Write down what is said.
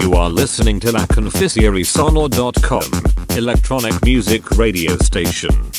You are listening to laconfisierisonor.com, electronic music radio station.